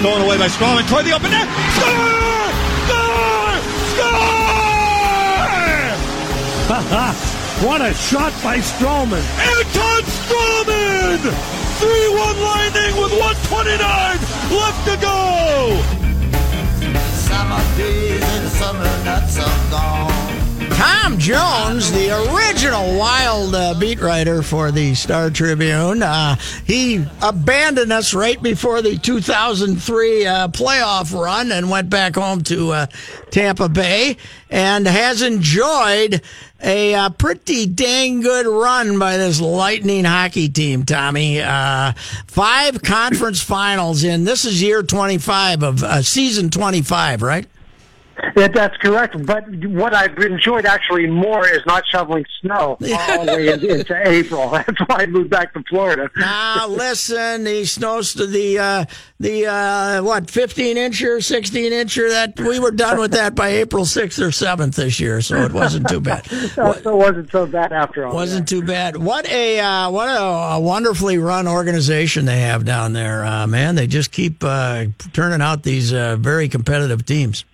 Stolen away by Stralman toward the open net. Score! Score! Score! what a shot by Stralman. Anton Stralman! 3-1 Lightning with 129 left to go! Summer days and summer nuts are gone. Tom Jones, the original Wild uh, beat writer for the Star Tribune, uh, he abandoned us right before the 2003 uh, playoff run and went back home to uh, Tampa Bay and has enjoyed a uh, pretty dang good run by this Lightning hockey team, Tommy. Uh, five conference finals in this is year 25 of season 25, right? Yeah, that's correct. But what I've enjoyed actually more is not shoveling snow all the way into April. That's why I moved back to Florida. Now listen, the snows to the uh, the uh, what fifteen incher, sixteen incher. That we were done with that by April sixth or seventh this year, so it wasn't too bad. so it wasn't so bad after all. Wasn't yeah. too bad. What a uh, what a, a, wonderfully run organization they have down there, uh, man. They just keep uh, turning out these uh, very competitive teams.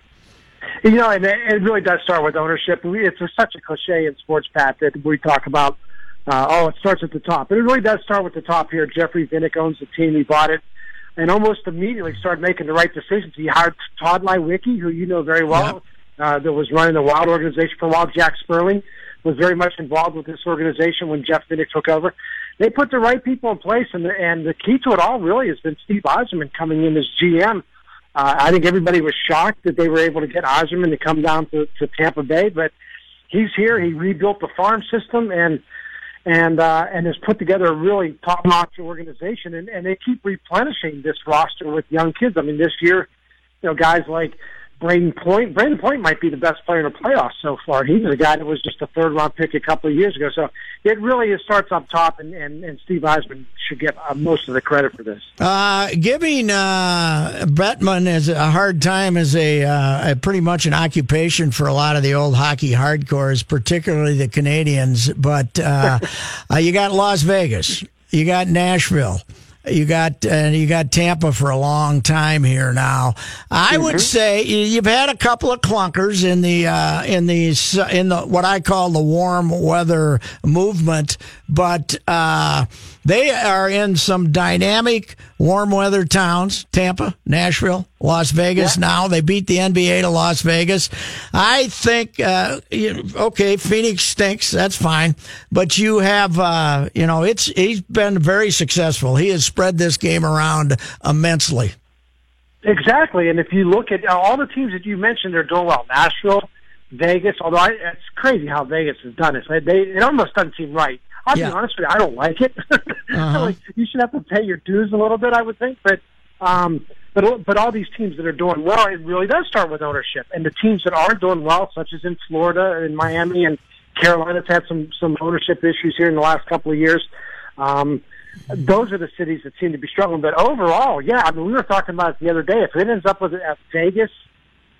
You know, and it really does start with ownership. It's such a cliche in sports, Pat, that we talk about. Uh, oh, it starts at the top, but it really does start with the top here. Jeffrey Vinik owns the team; he bought it, and almost immediately started making the right decisions. He hired Tod Leiweke, who you know very well, yeah. uh, that was running the Wild organization for a while. Jack Sperling was very much involved with this organization when Jeff Vinik took over. They put the right people in place, and the, and the key to it all really has been Steve Yzerman coming in as GM uh, I think everybody was shocked that they were able to get Yzerman to come down to, to Tampa Bay, but he's here. He rebuilt the farm system and and uh, and has put together a really top notch organization, and, and they keep replenishing this roster with young kids. I mean, this year, you know, guys like Brayden Point. Brayden Point might be the best player in the playoffs so far. He was a guy that was just a third round pick a couple of years ago. So it really starts up top, and, and, and Steve Yzerman should get uh, most of the credit for this. Uh, giving uh, Bettman as a hard time is a, uh, a, pretty much an occupation for a lot of the old hockey hardcores, particularly the Canadians. But uh, uh, you got Las Vegas, you got Nashville. You got uh, you got Tampa for a long time here now. I mm-hmm. would say you've had a couple of clunkers in the uh, in the in the what I call the warm weather movement, but uh, they are in some dynamic warm weather towns Tampa, Nashville, Las Vegas. Yeah. Now they beat the NBA to Las Vegas. I think, uh, okay, Phoenix stinks. That's fine. But you have, uh, you know, it's he's been very successful. He has spread this game around immensely. Exactly. And if you look at all the teams that you mentioned, they're doing well. Nashville, Vegas, although I, it's crazy how Vegas has done it. They, it almost doesn't seem right I'll yeah. be honest with you, I don't like it. uh-huh. like, you should have to pay your dues a little bit, I would think. But um, but but all these teams that are doing well, it really does start with ownership. And the teams that aren't doing well, such as in Florida and Miami and Carolina's had some some ownership issues here in the last couple of years. Um, those are the cities that seem to be struggling. But overall, yeah, I mean, we were talking about it the other day. If it ends up with a Vegas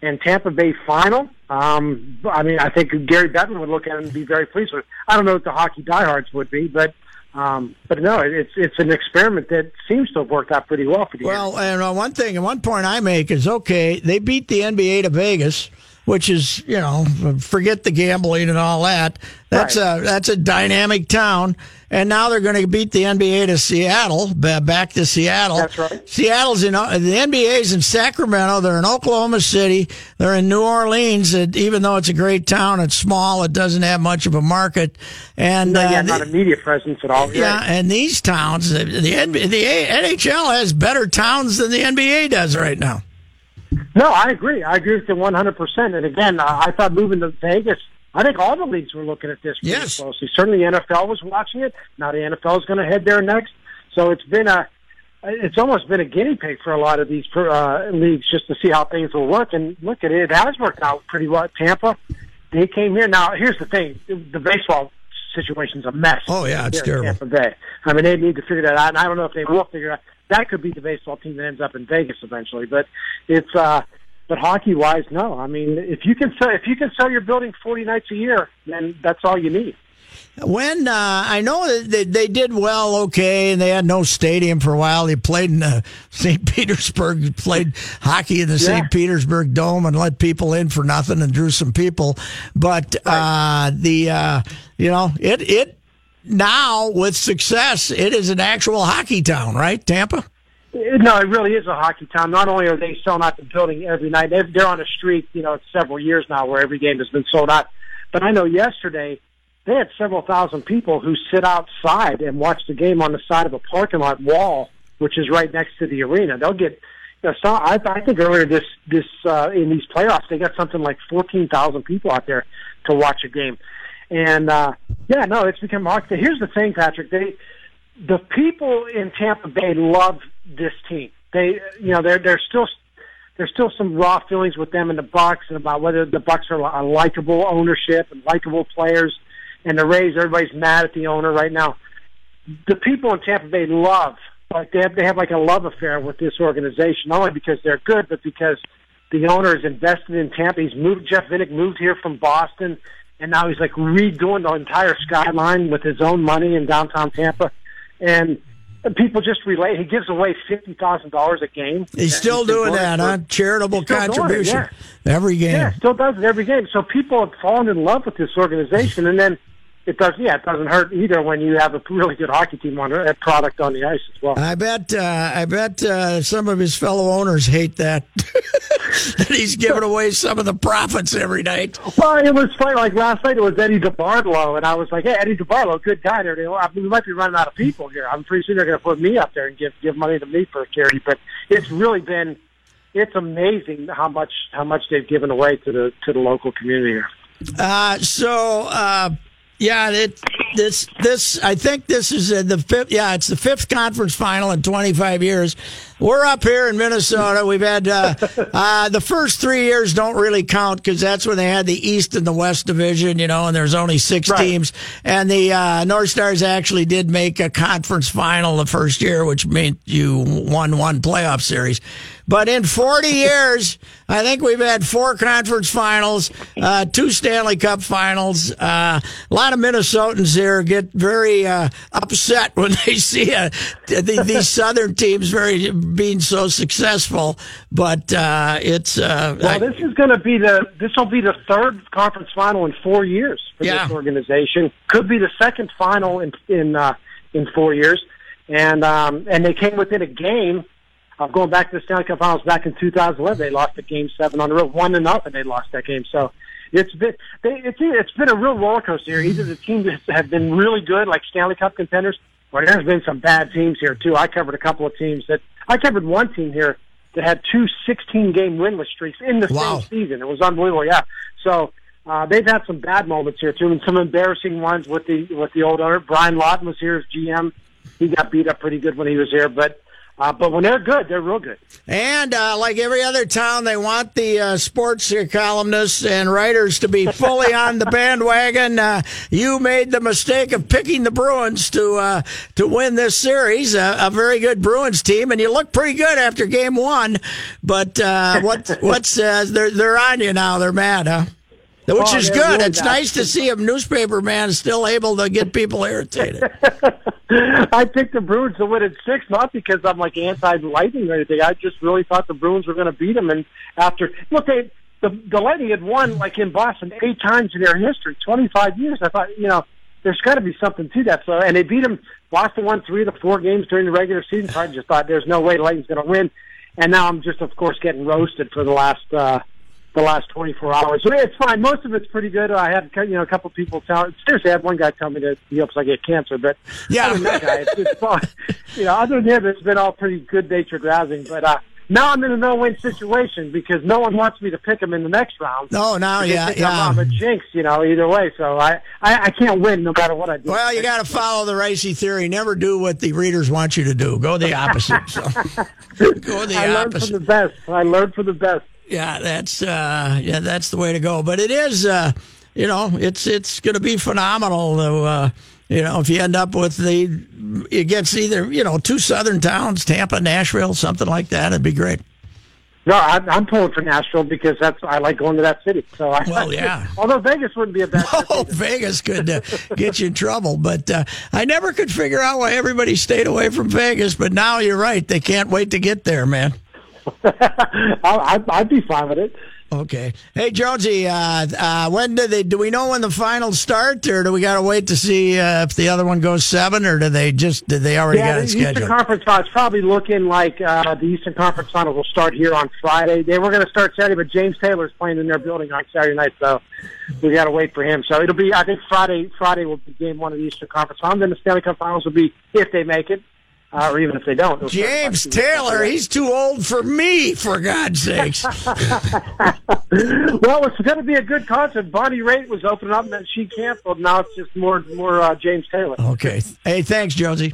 and Tampa Bay final, um, I mean, I think Gary Bettman would look at it and be very pleased with. It. I don't know what the hockey diehards would be, but um, but no, it's it's an experiment that seems to have worked out pretty well for the. Well, year. and uh, one thing, and one point I make is okay. They beat the NBA to Vegas which is you know forget the gambling and all that. That's right. a that's a dynamic town, and now they're going to beat the NBA to Seattle, back to Seattle. That's right. Seattle's in uh, the NBA's in Sacramento. They're in Oklahoma City. They're in New Orleans. Even though it's a great town, it's small. It doesn't have much of a market, and no, yeah, uh, not a media presence at all. Yeah, right. and these towns, the the NHL has better towns than the NBA does right now. No, I agree. I agree with you 100%. And again, I thought moving to Vegas, I think all the leagues were looking at this pretty yes. closely. Certainly the NFL was watching it. Now the NFL is going to head there next. So it's been a, it's almost been a guinea pig for a lot of these uh, leagues just to see how things will work. And look at it; it has worked out pretty well. Tampa, they came here. Now, here's the thing: the baseball situation's a mess. Oh yeah, it's terrible. Tampa Bay. I mean, they need to figure that out, and I don't know if they will figure out. That could be the baseball team that ends up in Vegas eventually, but it's. uh but hockey wise, no. I mean, if you can sell if you can sell your building forty nights a year, then that's all you need. When uh, I know that they, they did well, okay, and they had no stadium for a while. They played in uh, St. Petersburg, played hockey in the Yeah. St. Petersburg Dome, and let people in for nothing and drew some people. But uh, the uh, you know it it now with success, it is an actual hockey town, right? Tampa. No, it really is a hockey town. Not only are they selling out the building every night, they're, they're on a streak. You know, it's several years now where every game has been sold out. But I know yesterday they had several thousand people who sit outside and watch the game on the side of a parking lot wall, which is right next to the arena. They'll get. You know, so I, I think earlier this this uh, in these playoffs they got something like fourteen thousand people out there to watch a game, and uh, yeah, no, it's become hockey. Here's the thing, Patrick. They the people in Tampa Bay love this team. They, you know, they're they're still there's still some raw feelings with them and the Bucs and about whether the Bucs are a likable ownership and likable players. And the Rays, everybody's mad at the owner right now. The people in Tampa Bay love, like they have, they have like a love affair with this organization, not only because they're good, but because the owner is invested in Tampa. He's moved. Jeff Vinik moved here from Boston, and now he's like redoing the entire skyline with his own money in downtown Tampa and people just relate. He gives away fifty thousand dollars a game. He's still been doing that, huh? Charitable He's doing it, contribution every game. Yeah, still does it every game. So people have fallen in love with this organization, and then it does. Yeah, it doesn't hurt either when you have a really good hockey team on a product on the ice as well. I bet. Uh, I bet uh, some of his fellow owners hate that that he's giving away some of the profits every night. Well, it was funny. Like last night, it was Eddie DeBartolo, and I was like, "Hey, Eddie DeBartolo, good guy." There, I mean, we might be running out of people here. I'm pretty soon they're going to put me up there and give give money to me for charity. But it's really been, it's amazing how much how much they've given away to the to the local community here. Uh, so uh, yeah, it, this this I think this is the fifth. Yeah, it's the fifth conference final in 25 years. We're up here in Minnesota. We've had uh, uh, the first three years don't really count because that's when they had the East and the West division, you know, and there's only six Right. teams. And the uh, North Stars actually did make a conference final the first year, which meant you won one playoff series. But in 40 years, I think we've had four conference finals, uh, two Stanley Cup finals. Uh, a lot of Minnesotans here get very uh, upset when they see uh, the, these Southern teams very being so successful. But uh, it's uh, Well, I- this is going to be the this will be the third conference final in four years for Yeah. this organization. Could be the second final in in uh, in four years, and um, and they came within a game of going back to the Stanley Cup Finals back in 2011. They lost the game seven on the road, one to nothing. They lost that game, so. It's been they, it's it's been a real roller coaster here. Either the teams have been really good, like Stanley Cup contenders, or there's been some bad teams here too. I covered a couple of teams that I covered one team here that had two 16 game winless streaks in the Wow. same season. It was unbelievable. Yeah. So uh, they've had some bad moments here too, and some embarrassing ones with the with the old owner. Brian Lawton was here as GM. He got beat up pretty good when he was here, but uh, but when they're good, they're real good. And uh, like every other town, they want the uh, sports columnists and writers to be fully on the bandwagon. Uh, you made the mistake of picking the Bruins to uh, to win this series, a, a very good Bruins team, and you look pretty good after game one. But uh, what what's uh, they're they're on you now? They're mad, huh? Which Oh, is good. it's nice to see a newspaper man still able to get people irritated. I picked the Bruins to win at six, not because I'm like anti-Lightning or anything. I just really thought the Bruins were going to beat them. And after look, they the the Lightning had won like in Boston eight times in their history, 25 years. I thought, you know, there's got to be something to that. So, and they beat them. Boston won three of the four games during the regular season. So I just thought there's no way Lightning's going to win. And now I'm just, of course, getting roasted for the last. uh the last 24 hours. So it's fine. Most of it's pretty good. I had you know a couple people tell. Seriously, I had one guy tell me that he hopes I get cancer, but Yeah. other than that guy, it's, it's fine. You know, other than him, it's been all pretty good natured rousing. But uh, now I'm in a no-win situation because no one wants me to pick him in the next round. No, now, yeah, yeah. I'm, a jinx, you know. Either way, so I, I, I can't win no matter what I do. Well, you got to follow the racy theory. Never do what the readers want you to do. Go the opposite. So, go the I learned from opposite. the best. I learned from the best. Yeah, that's uh, yeah, that's the way to go. But it is, uh, you know, it's it's going to be phenomenal. To, uh, you know, if you end up with the against either you know two southern towns, Tampa, Nashville, something like that, it'd be great. No, I, I'm pulling for Nashville because that's I like going to that city. So I, Well, yeah. although Vegas wouldn't be a bad. Oh. Vegas could uh, get you in trouble, but uh, I never could figure out why everybody stayed away from Vegas. But now you're right; they can't wait to get there, man. I, I'd, I'd be fine with it. Okay. Hey, Jonesy, uh, uh, when do they? Do we know when the finals start, or do we got to wait to see uh, if the other one goes seven, or do they just did they already Yeah, got it Eastern scheduled? Conference Finals probably looking like uh, the Eastern Conference Finals will start here on Friday. They were going to start Saturday, but James Taylor's playing in their building on Saturday night, so we got to wait for him. So it'll be, I think Friday. Friday will be game one of the Eastern Conference Finals. And then the Stanley Cup Finals will be if they make it, uh, or even if they don't. James Taylor, he's too old for me, for God's sakes. well, it's going to be a good concert. Bonnie Raitt was opening up, and then she canceled. Now it's just more, more uh, James Taylor. Okay. Hey, thanks, Jonesy.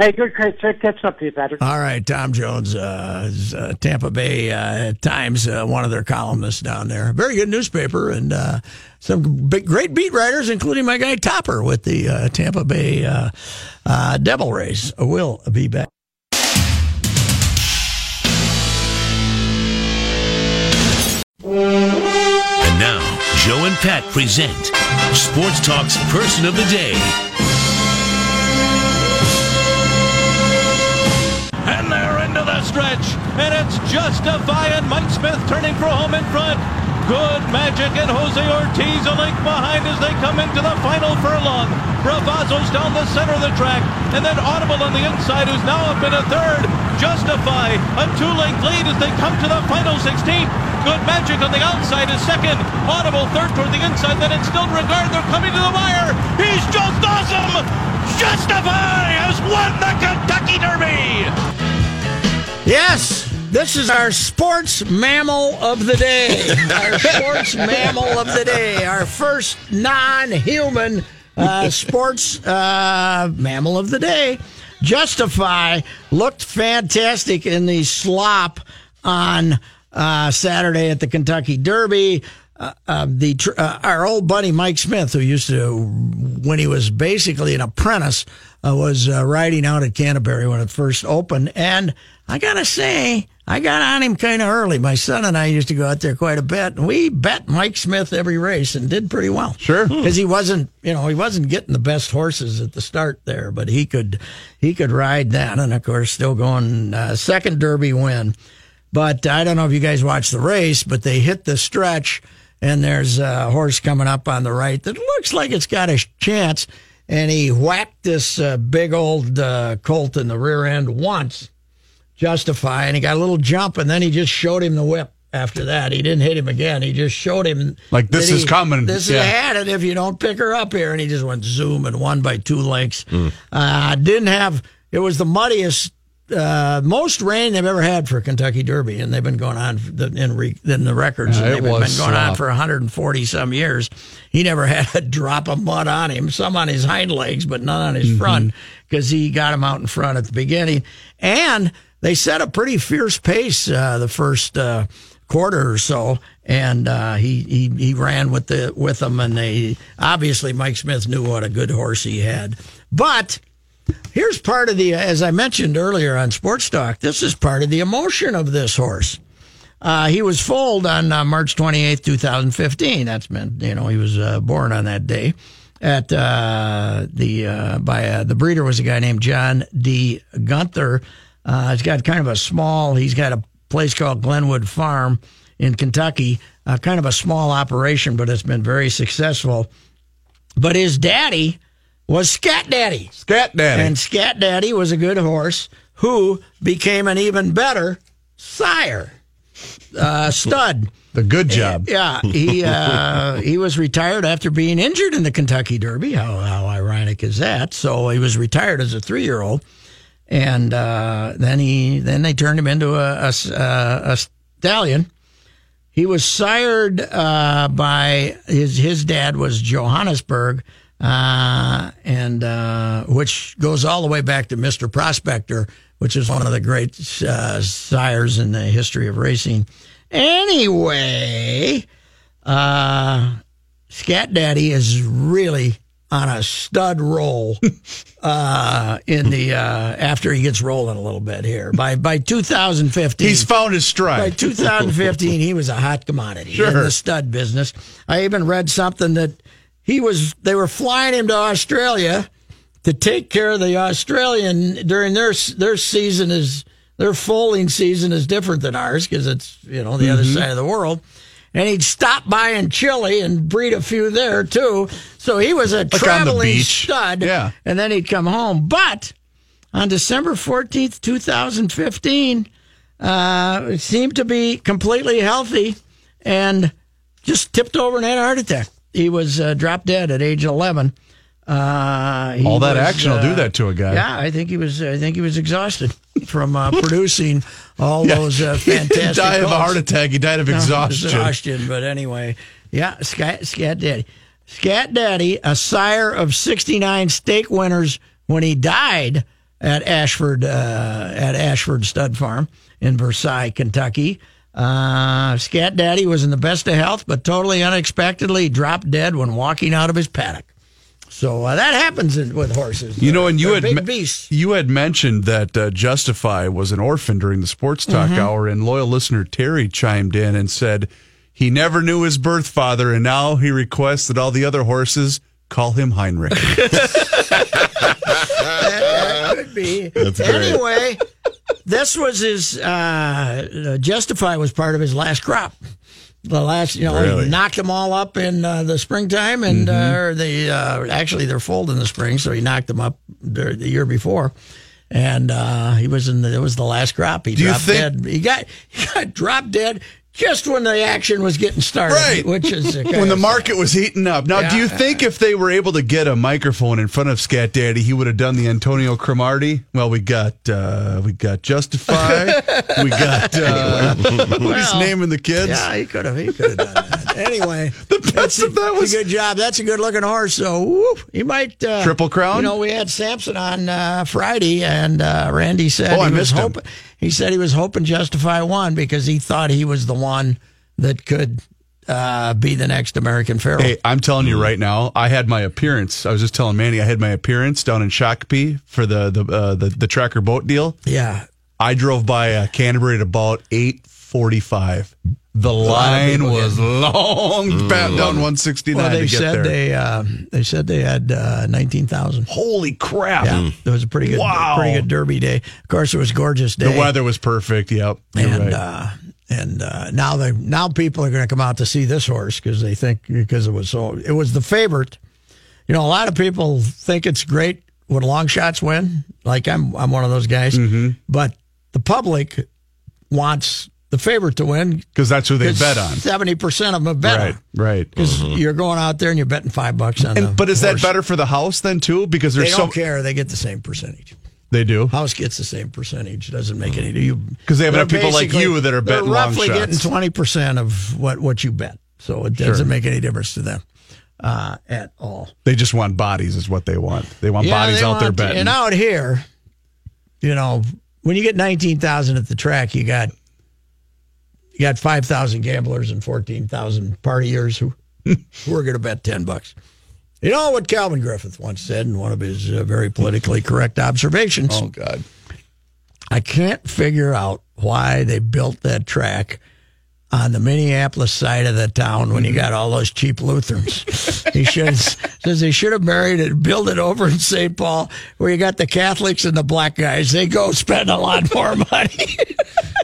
Hey, good great catching up to you, Patrick. All right, Tom Jones, uh, is, uh, Tampa Bay uh, Times, uh, one of their columnists down there. Very good newspaper, and uh, some big, great beat writers, including my guy Topper with the uh, Tampa Bay uh, uh, Devil Rays. We'll be back. And now, Joe and Pat present Sports Talk's Person of the Day. Stretch. And it's justifying Mike Smith turning for home in front. Good magic and Jose Ortiz a link behind as they come into the final furlong. Bravazo's down the center of the track. And then Audible on the inside who's now up in a third. Justify a two-length lead as they come to the final 16. Good magic on the outside is second. Audible third toward the inside. Then Instilled Regard they're coming to the wire. He's just awesome. Justify has won the Kentucky Derby. This is our sports mammal of the day. Our sports mammal of the day. Our first non-human uh, sports uh, mammal of the day. Justify looked fantastic in the slop on uh, Saturday at the Kentucky Derby. Uh, uh, the tr- uh, our old buddy Mike Smith, who used to, when he was basically an apprentice, uh, was uh, riding out at Canterbury when it first opened, and I gotta say, I got on him kind of early. My son and I used to go out there quite a bit, and we bet Mike Smith every race and did pretty well. Sure, because he wasn't, you know, he wasn't getting the best horses at the start there, but he could, he could ride then, and of course, still going uh, second Derby win. But I don't know if you guys watched the race, but they hit the stretch, and there's a horse coming up on the right that looks like it's got a chance. And he whacked this uh, big old uh, colt in the rear end once, justify, and he got a little jump, and then he just showed him the whip. After that, he didn't hit him again. He just showed him Like, this that is he- coming. This Yeah. is ahead, and if you don't pick her up here, and he just went zoom and won by two lengths. Uh, didn't have. It was the muddiest uh, most rain they've ever had for Kentucky Derby, and they've been going on the, in, re, in the records. Yeah, they've been going on for 140 some years. He never had a drop of mud on him. Some on his hind legs, but none on his Mm-hmm. front because he got him out in front at the beginning. And they set a pretty fierce pace uh, the first uh, quarter or so, and uh, he, he he ran with the with them. And they obviously Mike Smith knew what a good horse he had, but. Here's part of the, as I mentioned earlier on Sports Talk, this is part of the emotion of this horse. Uh, he was foaled on uh, March 28th, 2015. That's meant, you know, he was uh, born on that day. At uh, the uh, by uh, the breeder was a guy named John D. Gunther. He's got kind of a small. He's got a place called Glenwood Farm in Kentucky. Kind of a small operation, but it's been very successful. But his daddy was Scat Daddy. Scat Daddy. And Scat Daddy was a good horse who became an even better sire, uh, stud. the good job. Yeah, he uh, he was retired after being injured in the Kentucky Derby. How how ironic is that? So he was retired as a three year old, and uh, then he then they turned him into a, a uh, a stallion. He was sired uh, by his his dad was Johannesburg, uh, and uh, which goes all the way back to Mister Prospector, which is one of the great uh, sires in the history of racing. Anyway, uh, Scat Daddy is really on a stud roll uh, in the uh, after he gets rolling a little bit here. By by 2015, He's found his stride. by 2015, he was a hot commodity in the stud business. I even read something that he was. They were flying him to Australia to take care of the Australian during their their season is their foaling season is different than ours because it's you know the other Mm-hmm. side of the world. And he'd stop by in Chile and breed a few there too. So he was a the traveling stud. Yeah. And then he'd come home. But on December 14th, 2015, uh, seemed to be completely healthy and just tipped over and had a heart attack. He was uh, dropped dead at age 11. Uh, All that was, action will uh, do that to a guy. Yeah, I think he was. I think he was exhausted from uh, producing all those uh, he fantastic. didn't die of a heart attack. He died of No, exhaustion. exhaustion. But anyway, yeah, Scat, Scat Daddy. Scat Daddy, a sire of 69 stake winners when he died at Ashford, uh, at Ashford Stud Farm in Versailles, Kentucky. Uh, Scat Daddy was in the best of health, but totally unexpectedly dropped dead when walking out of his paddock. So uh, that happens in, with horses. You know, and you had me- you had mentioned that uh, Justify was an orphan during the sports talk Mm-hmm. hour, and loyal listener Terry chimed in and said he never knew his birth father, and now he requests that all the other horses call him Heinrich. could be. Anyway, this was his uh, Justify was part of his last crop. The last, you know, Really? he knocked them all up in uh, the springtime, and Mm-hmm. uh, they uh, actually they're foaled in the spring, so he knocked them up the, the year before, and uh, he was in the, it was the last crop. He Do dropped think- dead. He got he got dropped dead just when the action was getting started, Right. Which is when the market was heating up. Now, do you think if they were able to get a microphone in front of Scat Daddy, he would have done the Antonio Cromartie? Well, we got uh, we got Justify, we got uh, what he's naming the kids. Yeah, he could have. He could have done that. Anyway, the best of that was- a good job. That's a good looking horse. So whoop, he might uh, Triple Crown? You know, we had Samson on uh, Friday, and uh, Randy said Oh, I missed him. Hoping. He said he was hoping Justify won because he thought he was the one that could uh, be the next American Pharoah. Hey, I'm telling you right now, I had my appearance. I was just telling Manny, I had my appearance down in Shakopee for the the uh, the, the tracker boat deal. Yeah, I drove by uh, Canterbury at about eight forty five. The line was long, bat down 169. well, they to get said there. they uh, they said they had uh, nineteen thousand. Holy crap! Yeah, it was a pretty good, Wow. pretty good Derby day. Of course, it was a gorgeous day. The weather was perfect. Yep, and right. uh, and uh, now they now people are going to come out to see this horse because they think because it was so it was the favorite. You know, a lot of people think it's great when long shots win. Like I'm I'm one of those guys, Mm-hmm. but the public wants the favorite to win Because that's who they bet on. Seventy percent of them bet Right, on right. because you're going out there and you're betting five bucks on. the And, but is that better for the house then too? Because They don't so care. They get the same percentage. they do. House gets the same percentage. Doesn't make any. You 'Cause they have they're enough people like you that are betting they're long roughly shots. getting twenty percent of what what you bet. So it doesn't make any difference to them uh, at all. They just want bodies, is what they want. They want bodies they out there want- betting. And out here, you know, when you get nineteen thousand at the track, you got you got five thousand gamblers and fourteen thousand partiers who who are going to bet ten bucks. You know what Calvin Griffith once said in one of his uh, very politically correct observations. oh God. I can't figure out why they built that track on the Minneapolis side of the town when you got all those cheap Lutherans. he should says they should have married it, built it over in St. Paul where you got the Catholics and the black guys. They go spend a lot more money.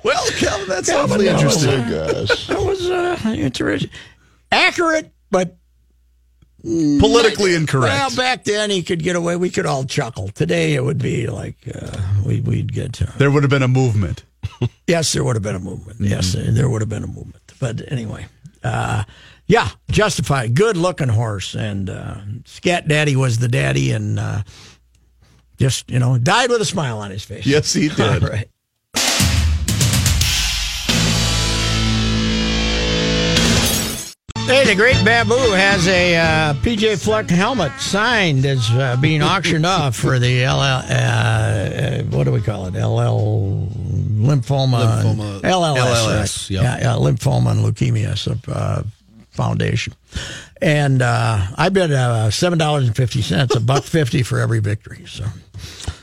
Well, Calvin, that's awfully that was, interesting. that was uh, interesting, accurate, but Politically incorrect. well, back then he could get away. We could all chuckle. Today it would be like uh, we, we'd get. Uh, there would have been a movement. Yes, there would have been a movement. Yes, there would have been a movement. But anyway, uh, yeah, justified. Good looking horse, and uh, Scat Daddy was the daddy, and uh, Just you know, died with a smile on his face. Yes, he did. All right. Hey, the Great Babu has a uh, PJ Fleck helmet signed as uh, being auctioned off for the LL. Uh, uh, what do we call it? LL lymphoma. Lymphoma- LLS. LLS, right? yep. Yeah, yeah, lymphoma and leukemia so, uh, foundation. And uh, I bid uh, seven dollars and fifty cents, a buck fifty for every victory. So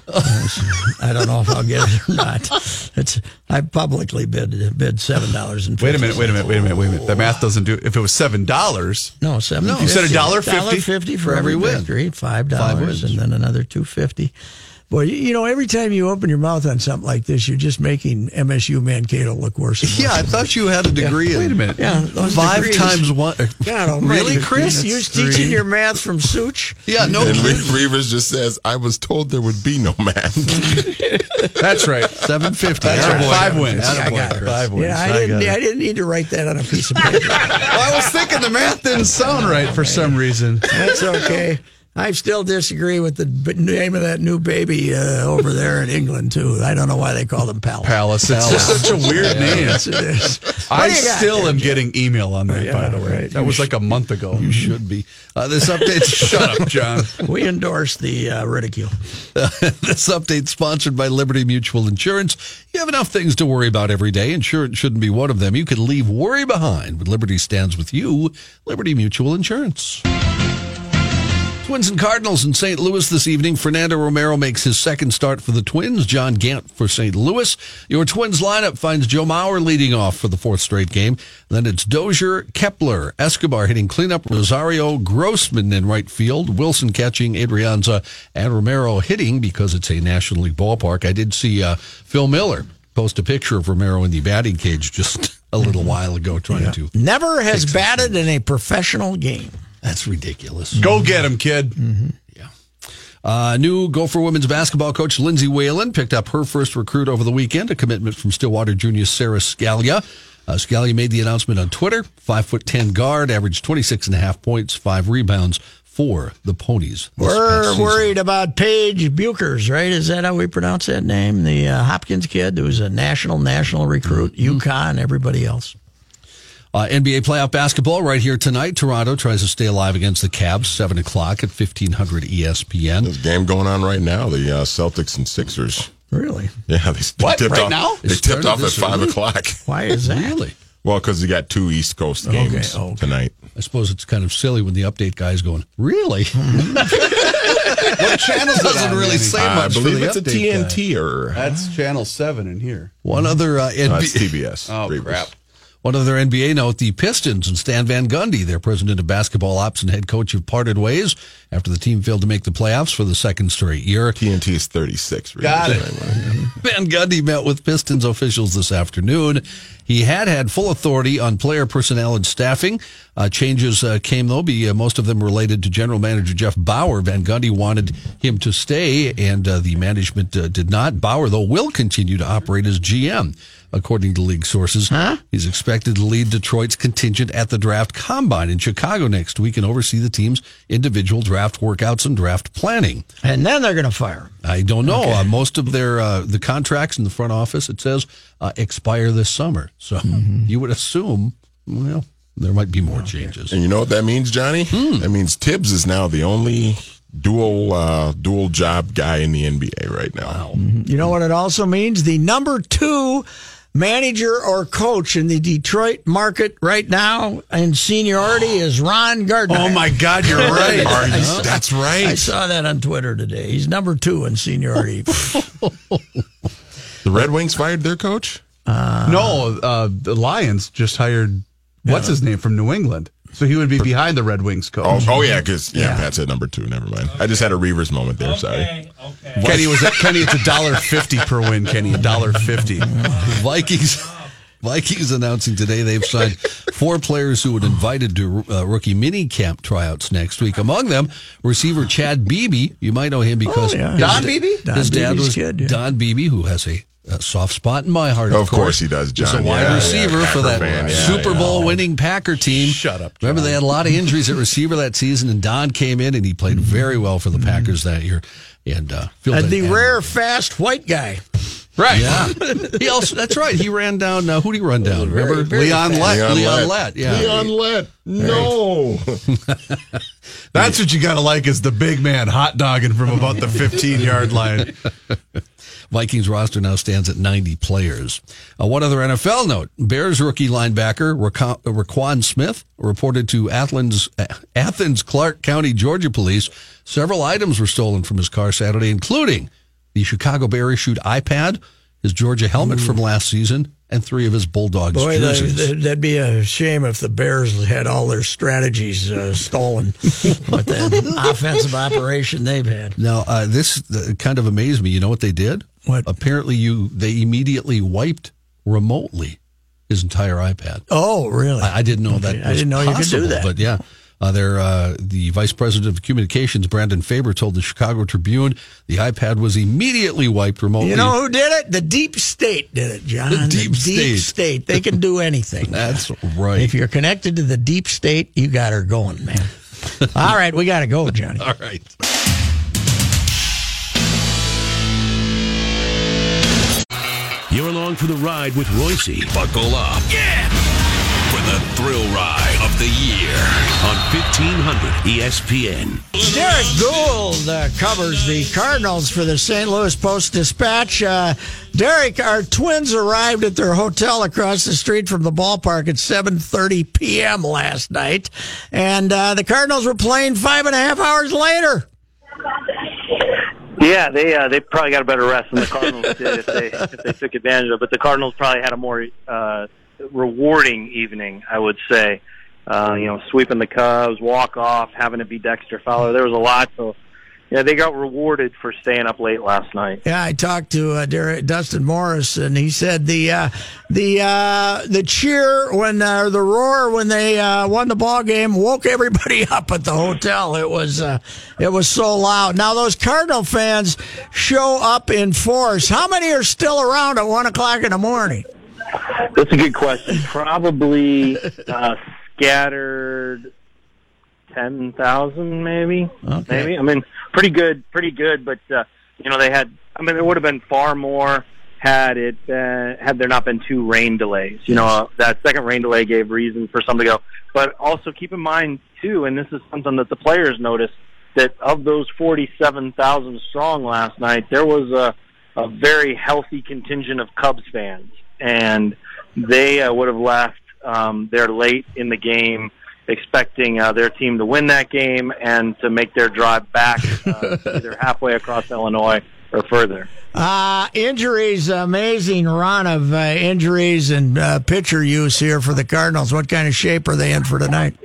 I don't know if I'll get it or not. It's I publicly bid bid seven dollars and Wait a minute, wait a minute, wait a minute, wait a minute. The math doesn't do. If it was seven dollars, No, seven. You said a dollar Dollar fifty? fifty for every win. victory. Five Five dollars, and then another two fifty. Boy, you you know, every time you open your mouth on something like this, you're just making MSU Mankato look worse. And worse. Yeah, I thought you had a degree in. wait a minute. Yeah, those Five degrees. times one. God almighty. really, Chris? You was teaching your math from Such? Yeah, no. And kidding. Reavers just says, I was told there would be no math. That's right. Seven fifty. That's right. Five wins. I got it. Five wins. Yeah, I, got didn't. I didn't need to write that on a piece of paper. Well, I was thinking the math didn't sound right for some reason. That's okay. I still disagree with the b- name of that new baby uh, over there in England too. I don't know why they call them Palace. Palace. It's just such a weird name. Yes, it is. I What do you got still there, am Jim? getting email on that, Yeah, by the way. right. That was like a month ago. You should be. Uh, this update. Shut up, John. We endorse the uh, ridicule. this update sponsored by Liberty Mutual Insurance. You have enough things to worry about every day. Insurance shouldn't be one of them. You can leave worry behind, but Liberty stands with you. Liberty Mutual Insurance. Twins and Cardinals in St. Louis this evening. Fernando Romero makes his second start for the Twins. John Gant for St. Louis. Your Twins lineup finds Joe Mauer leading off for the fourth straight game. Then it's Dozier, Kepler, Escobar hitting cleanup, Rosario, Grossman in right field, Wilson catching, Adrianza, and Romero hitting because it's a National League ballpark. I did see uh, Phil Miller post a picture of Romero in the batting cage just a little while ago trying to. Never has batted in a professional game. That's ridiculous. Go get him, kid. Uh, new Gopher women's basketball coach Lindsay Whalen picked up her first recruit over the weekend, a commitment from Stillwater Junior Sarah Scalia. Uh, Scalia made the announcement on Twitter. Five foot ten guard, averaged 26 and a half points, five rebounds for the Ponies. We're worried about Paige Bueckers, right? Is that how we pronounce that name? The uh, Hopkins kid who was a national, national recruit, Mm-hmm. UConn, everybody else. Uh, NBA playoff basketball right here tonight. Toronto tries to stay alive against the Cavs, 7 o'clock at E 1500 ESPN. There's a game going on right now, the uh, Celtics and Sixers. Really? Yeah, they, they What, tipped right off, now? They It's tipped off at 5 early? o'clock. Why is that? Really? Well, because you got two East Coast games okay. tonight. I suppose it's kind of silly when the update guy's going, Really? What channel Doesn't really say I much for believe the it's a update guy. TNT or That's channel seven in here. One other uh, no, it's TBS. Oh, Reavers. crap. One other NBA note: the Pistons and Stan Van Gundy, their president of basketball ops and head coach, have parted ways after the team failed to make the playoffs for the second straight year. TNT is 36. Got it. Van Gundy met with Pistons officials this afternoon. He had had full authority on player personnel and staffing. Uh, changes uh, came, though, be uh, most of them related to general manager Jeff Bower. Van Gundy wanted him to stay, and uh, the management uh, did not. Bower, though, will continue to operate as GM, according to league sources. He's expected to lead Detroit's contingent at the draft combine in Chicago next week and oversee the team's individual draft workouts and draft planning. And then they're going to fire him. I don't know. Uh, most of their uh, the contracts in the front office it says uh, expire this summer, so you would assume well there might be more changes. And you know what that means, Johnny? That means Thibs is now the only dual uh, dual job guy in the NBA right now. You know what it also means? The number two manager or coach in the Detroit market right now in seniority is Ron Gardner. Oh my God, you're right. Are you- that's right. I saw that on Twitter today. He's number two in seniority. The Red Wings fired their coach. no, uh, the Lions just hired what's his name from New England, so he would be behind the Red Wings Oh, coach. oh yeah, because yeah, Yeah. Pat said number two. Never mind. I just had a Reavers moment there. Sorry. Kenny was at, Kenny. It's a dollar fifty per win. Kenny, a dollar fifty. Vikings. Vikings announcing today they've signed four players who were invited to uh, rookie mini camp tryouts next week. Among them, receiver Chad Beebe. You might know him because Oh, yeah. Don da- Beebe? Don his dad Beebe's was kid, yeah. Don Beebe, who has a a soft spot in my heart. Of, Of course he does, He's a wide Yeah, yeah, receiver for that fan. Yeah, Super yeah. Bowl winning Packer team. Shut up, Remember, they had a lot of injuries at receiver that season, and Don came in and he played very well for the Packers that year. And uh, filled And the admirably. rare, fast white guy. Right. Yeah. he also, that's right. He ran down, uh, who did he run down? Remember? very Leon. Lett. Leon Leon Lett. Lett. Yeah. Leon Lett. No. That's what you got to like is the big man hot dogging from about the 15 yard line. Vikings roster now stands at 90 players. Uh, one other NFL note Bears rookie linebacker Roquan, Roquan Smith reported to Athens, Athens Clarke County, Georgia police several items were stolen from his car Saturday, including the Chicago Bear issued iPad, his Georgia helmet from last season, and three of his Bulldogs Boy, that, jerseys. that'd be a shame if the Bears had all their strategies uh, stolen with the offensive operation they've had. Now, uh, this uh, kind of amazed me. You know what they did? What? Apparently, you they immediately wiped remotely his entire iPad. Oh, really? I, I didn't know that. Okay, I didn't know you could do that. But yeah, uh, there, uh, the vice president of communications, Brandon Faber, told the Chicago Tribune the iPad was immediately wiped remotely. You know who did it? The deep state did it, John. The deep state. state. They can do anything. That's right. If you're connected to the deep state, you got her going, man. All right, we got to go, Johnny. All right. You're along for the ride with Royce. Buckle up. Yeah! For the thrill ride of the year on E 1500 ESPN. Derrick Goold uh, covers the Cardinals for the St. Louis Post Dispatch. Uh, Derrick, our twins arrived at their hotel across the street from the ballpark at 7:30 p.m. last night, and uh, the Cardinals were playing five and a half hours later. Yeah, they uh, they probably got a better rest than the Cardinals did if they if they took advantage of. it. But the Cardinals probably had a more uh, rewarding evening, I would say. Uh, you know, sweeping the Cubs, walk off, having to be Dexter Fowler. There was a lot. So, yeah, they got rewarded for staying up late last night. Yeah, I talked to uh, Derrick, Dustin Morse, and he said the uh, the uh, the cheer when uh, the roar when they uh, won the ball game woke everybody up at the hotel. It was uh, it was so loud. Now those Cardinal fans show up in force. How many are still around at one o'clock in the morning? That's a good question. Probably uh, scattered ten thousand, maybe. Okay. Maybe. I mean, pretty good, pretty good. But uh, you know, they had. I mean, there would have been far more had it uh, had there not been two rain delays. You know, uh, that second rain delay gave reason for some to go. But also keep in mind too, and this is something that the players noticed that of those forty-seven thousand strong last night, there was a a very healthy contingent of Cubs fans, and they uh, would have left um, there late in the game, expecting uh, their team to win that game and to make their drive back uh, either halfway across Illinois or further. Uh, injuries, amazing run of uh, injuries and uh, pitcher use here for the Cardinals. What kind of shape are they in for tonight?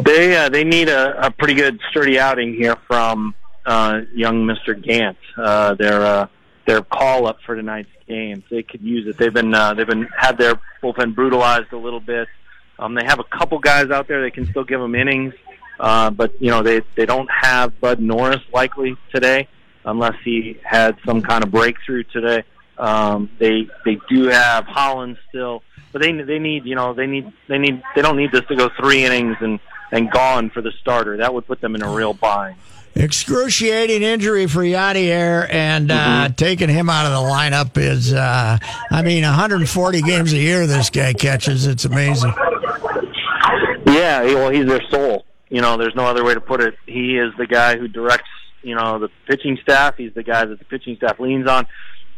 They uh, they need a, a pretty good sturdy outing here from uh, young Mister Gant. Uh, their uh, their call up for tonight's game. They could use it. They've been uh, they've been had their bullpen brutalized a little bit. Um, they have a couple guys out there that can still give them innings, uh, but you know they they don't have Bud Norris likely today unless he had some kind of breakthrough today. Um, they they do have Holland still, but they they need you know they need they need they don't need this to go three innings and and gone for the starter. That would put them in a real bind. Excruciating injury for Yadier, and uh, taking him out of the lineup is, uh, I mean, 140 games a year this guy catches. It's amazing. Yeah, well, he's their soul. You know, there's no other way to put it. He is the guy who directs, you know, the pitching staff. He's the guy that the pitching staff leans on.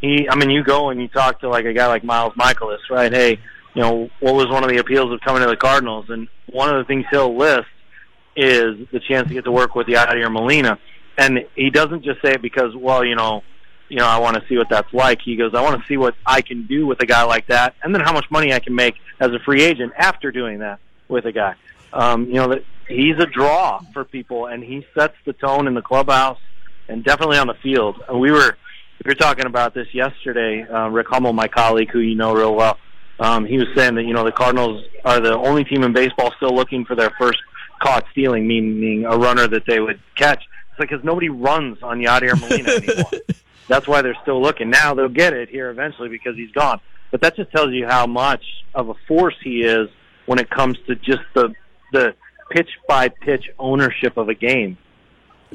He, I mean, you go and you talk to like a guy like Miles Mikolas, right? Hey, you know, what was one of the appeals of coming to the Cardinals? And one of the things he'll list is the chance to get to work with Yadier Molina. And he doesn't just say it because, well, you know, you know, I want to see what that's like. He goes, I want to see what I can do with a guy like that, and then how much money I can make as a free agent after doing that with a guy. Um, you know, that he's a draw for people, and he sets the tone in the clubhouse and definitely on the field. And we were we were talking about this yesterday. Uh, Rick Hummel, my colleague, who you know real well, um, he was saying that you know the Cardinals are the only team in baseball still looking for their first caught stealing, meaning a runner that they would catch. It's like because nobody runs on Yadier Molina anymore. That's why they're still looking. Now they'll get it here eventually because he's gone. But that just tells you how much of a force he is when it comes to just the the pitch by pitch ownership of a game.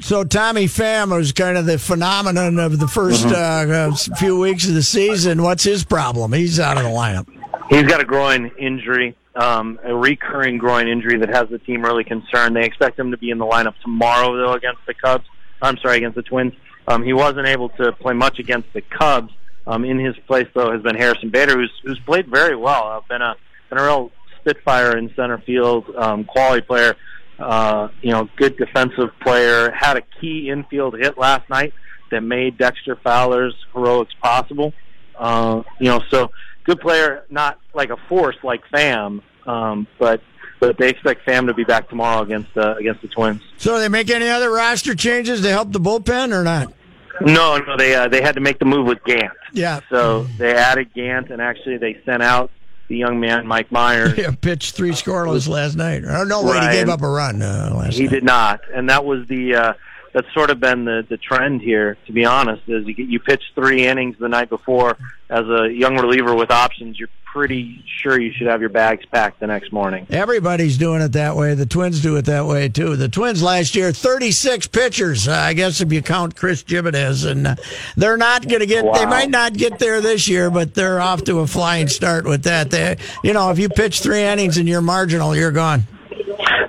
So Tommy Pham was kind of the phenomenon of the 1st Mm-hmm. uh, few weeks of the season. What's his problem? He's out of the lineup. He's got a groin injury, um, a recurring groin injury that has the team really concerned. They expect him to be in the lineup tomorrow, though, against the Cubs. I'm sorry, against the Twins. Um, he wasn't able to play much against the Cubs. Um, in his place, though, has been Harrison Bader, who's who's played very well. Uh, been a been a real spitfire in center field, um, quality player. Uh, you know, good defensive player. Had a key infield hit last night that made Dexter Fowler's heroics possible. Uh, you know, so good player, not like a force like Pham, um, but but they expect Pham to be back tomorrow against uh, against the Twins. So they make any other roster changes to help the bullpen or not? No, no, they uh, they had to make the move with Gant. Yeah. So they added Gant, and actually they sent out the young man Mike Mayers. Yeah, pitched three scoreless last night. Oh, no, wait, he gave up a run uh, last He night. did not, and that was the uh, that's sort of been the the trend here. To be honest, is you, you pitch three innings the night before as a young reliever with options. You're pretty sure you should have your bags packed the next morning. Everybody's doing it that way. The Twins do it that way too. The Twins last year, 36 pitchers. Uh, I guess if you count Chris Gimenez, and uh, they're not going to get. They might not get there this year, but they're off to a flying start with that. They, you know, if you pitch three innings and you're marginal, you're gone.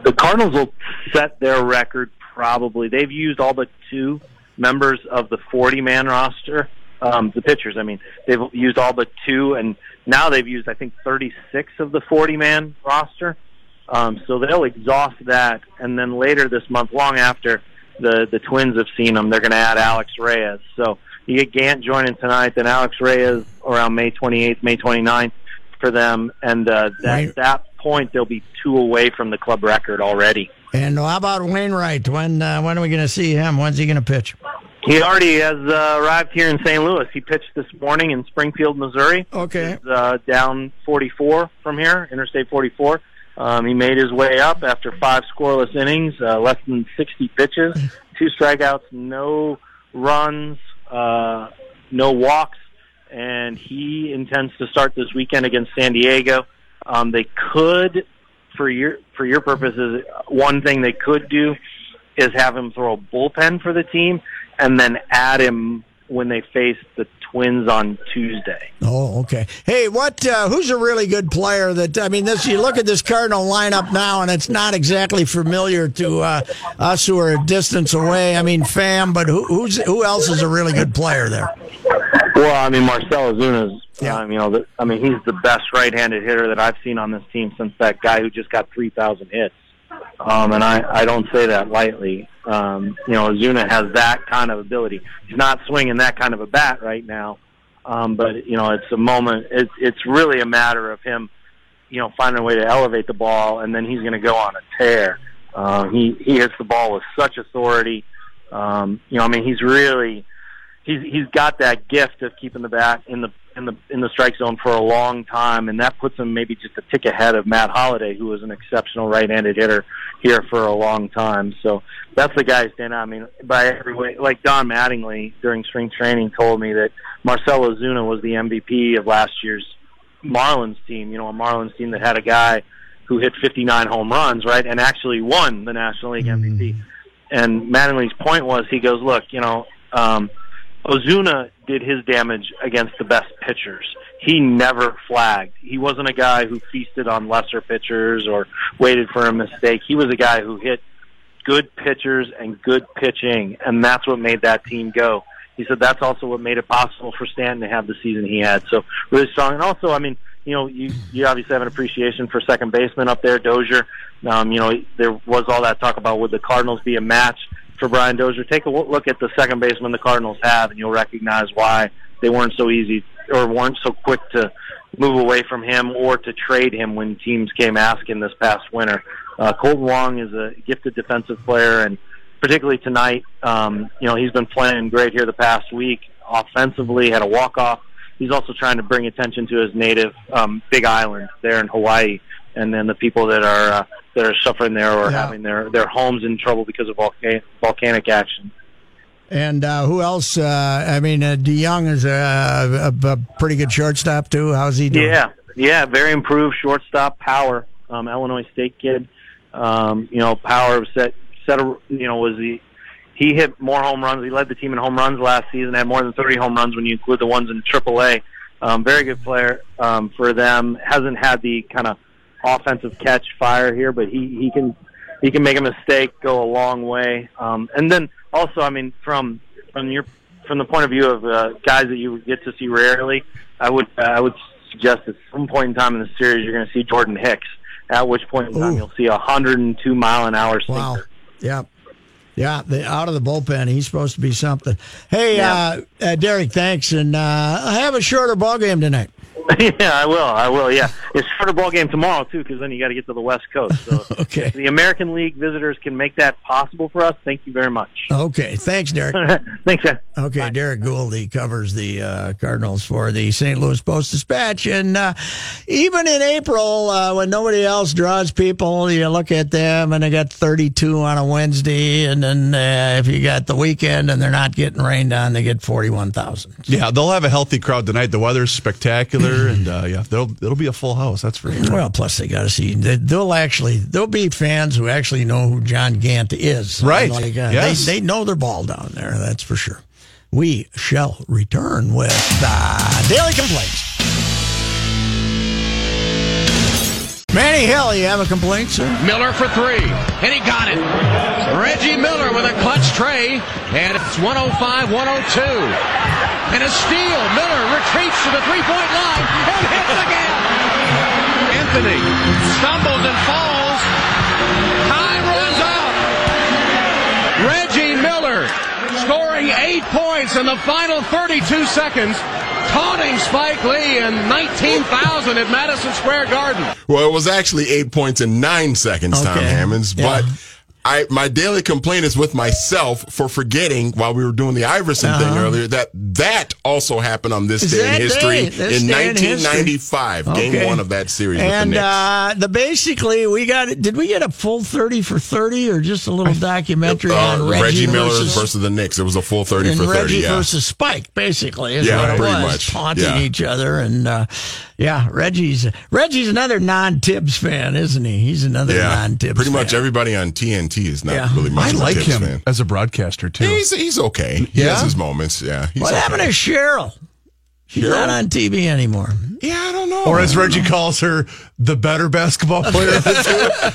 the Cardinals will set their record probably. They've used all but two members of the 40 man roster. Um, the pitchers, I mean, they've used all but two, and now they've used, I think, 36 of the 40 man roster. Um, so they'll exhaust that, and then later this month, long after the the Twins have seen them, they're going to add Alex Reyes. So you get Gant joining tonight, then Alex Reyes around May 28th, May 29th for them, and uh, that, Right. at that point they'll be two away from the club record already. And how about Wainwright? When uh, when are we going to see him? When's he going to pitch? He already has uh, arrived here in St. Louis. He pitched this morning in Springfield, Missouri. Okay. It's, uh, down 44 from here, Interstate 44. Um, he made his way up after five scoreless innings, uh, less than 60 pitches, two strikeouts, no runs, uh, no walks, and he intends to start this weekend against San Diego. Um, they could, for your for your purposes, one thing they could do is have him throw a bullpen for the team, and then add him when they face the Twins on Tuesday. Oh, okay. Hey, what? Uh, who's a really good player? That I mean, this you look at this Cardinal lineup now, and it's not exactly familiar to uh, us who are a distance away. I mean, Pham, but who, who's who else is a really good player there? Well, I mean, Marcell Ozuna's, um, you know, the, I mean, he's the best right-handed hitter that I've seen on this team since that guy who just got 3,000 hits. Um, and I, I don't say that lightly. Um, you know, Ozuna has that kind of ability. He's not swinging that kind of a bat right now. Um, but, you know, it's a moment, it's, it's really a matter of him, you know, finding a way to elevate the ball, and then he's going to go on a tear. Uh, he, he hits the ball with such authority. Um, you know, I mean, he's really, he's he's got that gift of keeping the bat in the in the in the strike zone for a long time, and that puts him maybe just a tick ahead of Matt Holliday, who was an exceptional right-handed hitter here for a long time. So that's the guy who stand out. I mean, by every way, like Don Mattingly during spring training told me that Marcell Ozuna was the MVP of last year's Marlins team. You know, a Marlins team that had a guy who hit 59 home runs, right, and actually won the National League MVP. And Mattingly's point was, he goes, look, you know, um, Ozuna did his damage against the best pitchers. He never flagged. He wasn't a guy who feasted on lesser pitchers or waited for a mistake. He was a guy who hit good pitchers and good pitching, and that's what made that team go. He said that's also what made it possible for Stanton to have the season he had. So really strong. And also, I mean, you know, you you obviously have an appreciation for second baseman up there, Dozier. Um, you know, there was all that talk about would the Cardinals be a match for Brian Dozier. Take a look at the second baseman the Cardinals have, and you'll recognize why they weren't so easy or weren't so quick to move away from him or to trade him when teams came asking this past winter. Uh, Kolten Wong is a gifted defensive player, and particularly tonight, um, you know, he's been playing great here the past week. Offensively, had a walk off. He's also trying to bring attention to his native um, Big Island there in Hawaii, and then the people that are uh, that are suffering there or Yeah. having their their homes in trouble because of volcanic volcanic action. And uh, who else? Uh, I mean, uh, DeJong is a, a, a pretty good shortstop too. How's he doing? Yeah, yeah, very improved shortstop power. Um, Illinois State kid. Um, you know, power of set set. A, you know, was the he hit more home runs. He led the team in home runs last season. Had more than 30 home runs when you include the ones in AAA. Um, very good player um, for them. Hasn't had the kind of offensive catch fire here, but he he can he can make a mistake go a long way. Um, and then also, I mean, from from your from the point of view of uh, guys that you get to see rarely, I would uh, I would suggest at some point in time in the series you're going to see Jordan Hicks. At which point in time Ooh. you'll see a 102 mile an hour sinker. Wow. Yeah. Yeah, the, out of the bullpen, he's supposed to be something. Hey, Yeah. uh, uh, Derrick, thanks, and uh, have a shorter ball game tonight. yeah, I will. I will. Yeah, it's a shorter ball game tomorrow too, because then you got to get to the West Coast. So Okay. the American League visitors can make that possible for us. Thank you very much. Okay, thanks, Derrick. Thanks, man. Okay, Derrick Goold, he covers the uh, Cardinals for the St. Louis Post Dispatch. And uh, even in April, uh, when nobody else draws people, you look at them and they got 32 on a Wednesday. And then uh, if you got the weekend and they're not getting rained on, they get 41,000. Yeah, they'll have a healthy crowd tonight. The weather's spectacular, and uh, yeah, they'll it'll be a full house. That's for sure. Well, plus they got to see. they- They'll actually there'll be fans who actually know who John Gant is. Right. Like, uh, Yes. they, they know their ball down there. That's for sure. We shall return with uh, daily complaints. Manny Hill, you have a complaint, sir? Miller for three, and he got it. Reggie Miller with a clutch tray, and it's 105 102. And a steal. Miller retreats to the three point line and hits again. Anthony stumbles and falls. Scoring eight points in the final 32 seconds, taunting Spike Lee and 19,000 at Madison Square Garden. Well, it was actually eight points in nine seconds, Tom Okay. Hammonds. Yeah. I, my daily complaint is with myself for forgetting while we were doing the Iverson thing earlier that that also happened on this Uh-huh. Day in history day? In day in history? 1995, game Okay. one of that series with the And Knicks. uh, the basically we got did we get a full thirty for thirty or just a little documentary Uh, on Reggie, Reggie Miller versus, versus, the Knicks. It was a full 30 and for 30. Reggie yeah. versus Spike basically is Yeah, what it pretty was much. taunting Yeah. each other and uh, yeah Reggie's Reggie's another non Thibs fan isn't he? He's another yeah, non Thibs. pretty much everybody on TNT is not Yeah. really much I of a like Thibs him fan. as a broadcaster too. He's he's okay. He Yeah? has his moments. Yeah. He's What okay. happened to Cheryl? She's Cheryl? not on TV anymore. Yeah, I don't know. Or as Reggie calls her, the better basketball player of the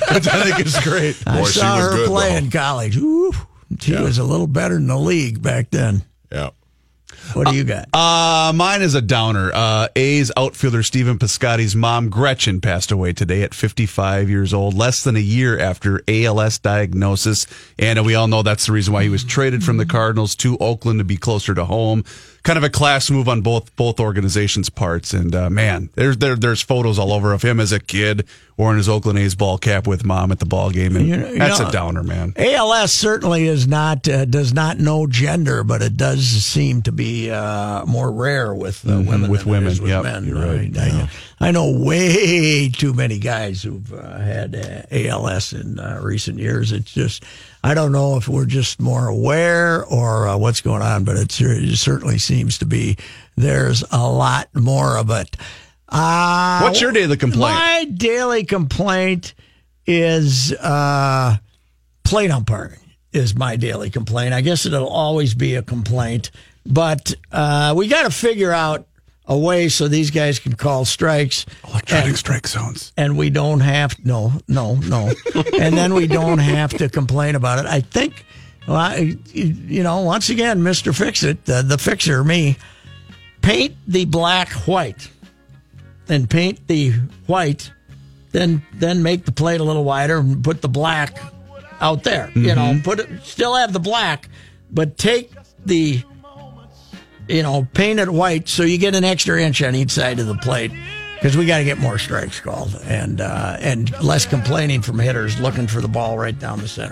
two, which I think is great. I Boy, she saw was her good, play though. in college. Ooh, she was a little better in the league back then. What do you got? Uh, mine is a downer. Uh, A's outfielder Stephen Piscotty's mom, Gretchen, passed away today at 55 years old, less than a year after ALS diagnosis. And uh, we all know that's the reason why he was traded from the Cardinals to Oakland to be closer to home. Kind of a class move on both both organizations' parts. And uh, man, there's there, there's photos all over of him as a kid wearing his Oakland A's ball cap with mom at the ball game, and You know- you that's know- a downer, man. ALS certainly is not uh, does not know gender, but it does seem to be uh, more rare with uh, women with than women. with Yep, men. you're right. I, I, I know way too many guys who've uh, had uh, ALS in uh, recent years. It's just I don't know if we're just more aware or uh, what's going on, but it, certainly seems to be there's a lot more of it. Uh, What's your daily complaint? My daily complaint is uh, plate umpiring is my daily complaint. I guess it'll always be a complaint, but uh, we got to figure out a way so these guys can call strikes. Electronic strike zones. And we don't have no, no, no, and then we don't have to complain about it. I think, well, I, you know, once again, Mister Fix It, the, the fixer, me, paint the black white, and paint the white, then then make the plate a little wider and put the black out there. You know, mm-hmm. put it still have the black, but take the you know paint it white so you get an extra inch on each side of the plate because we got to get more strikes called and uh, and less complaining from hitters looking for the ball right down the center.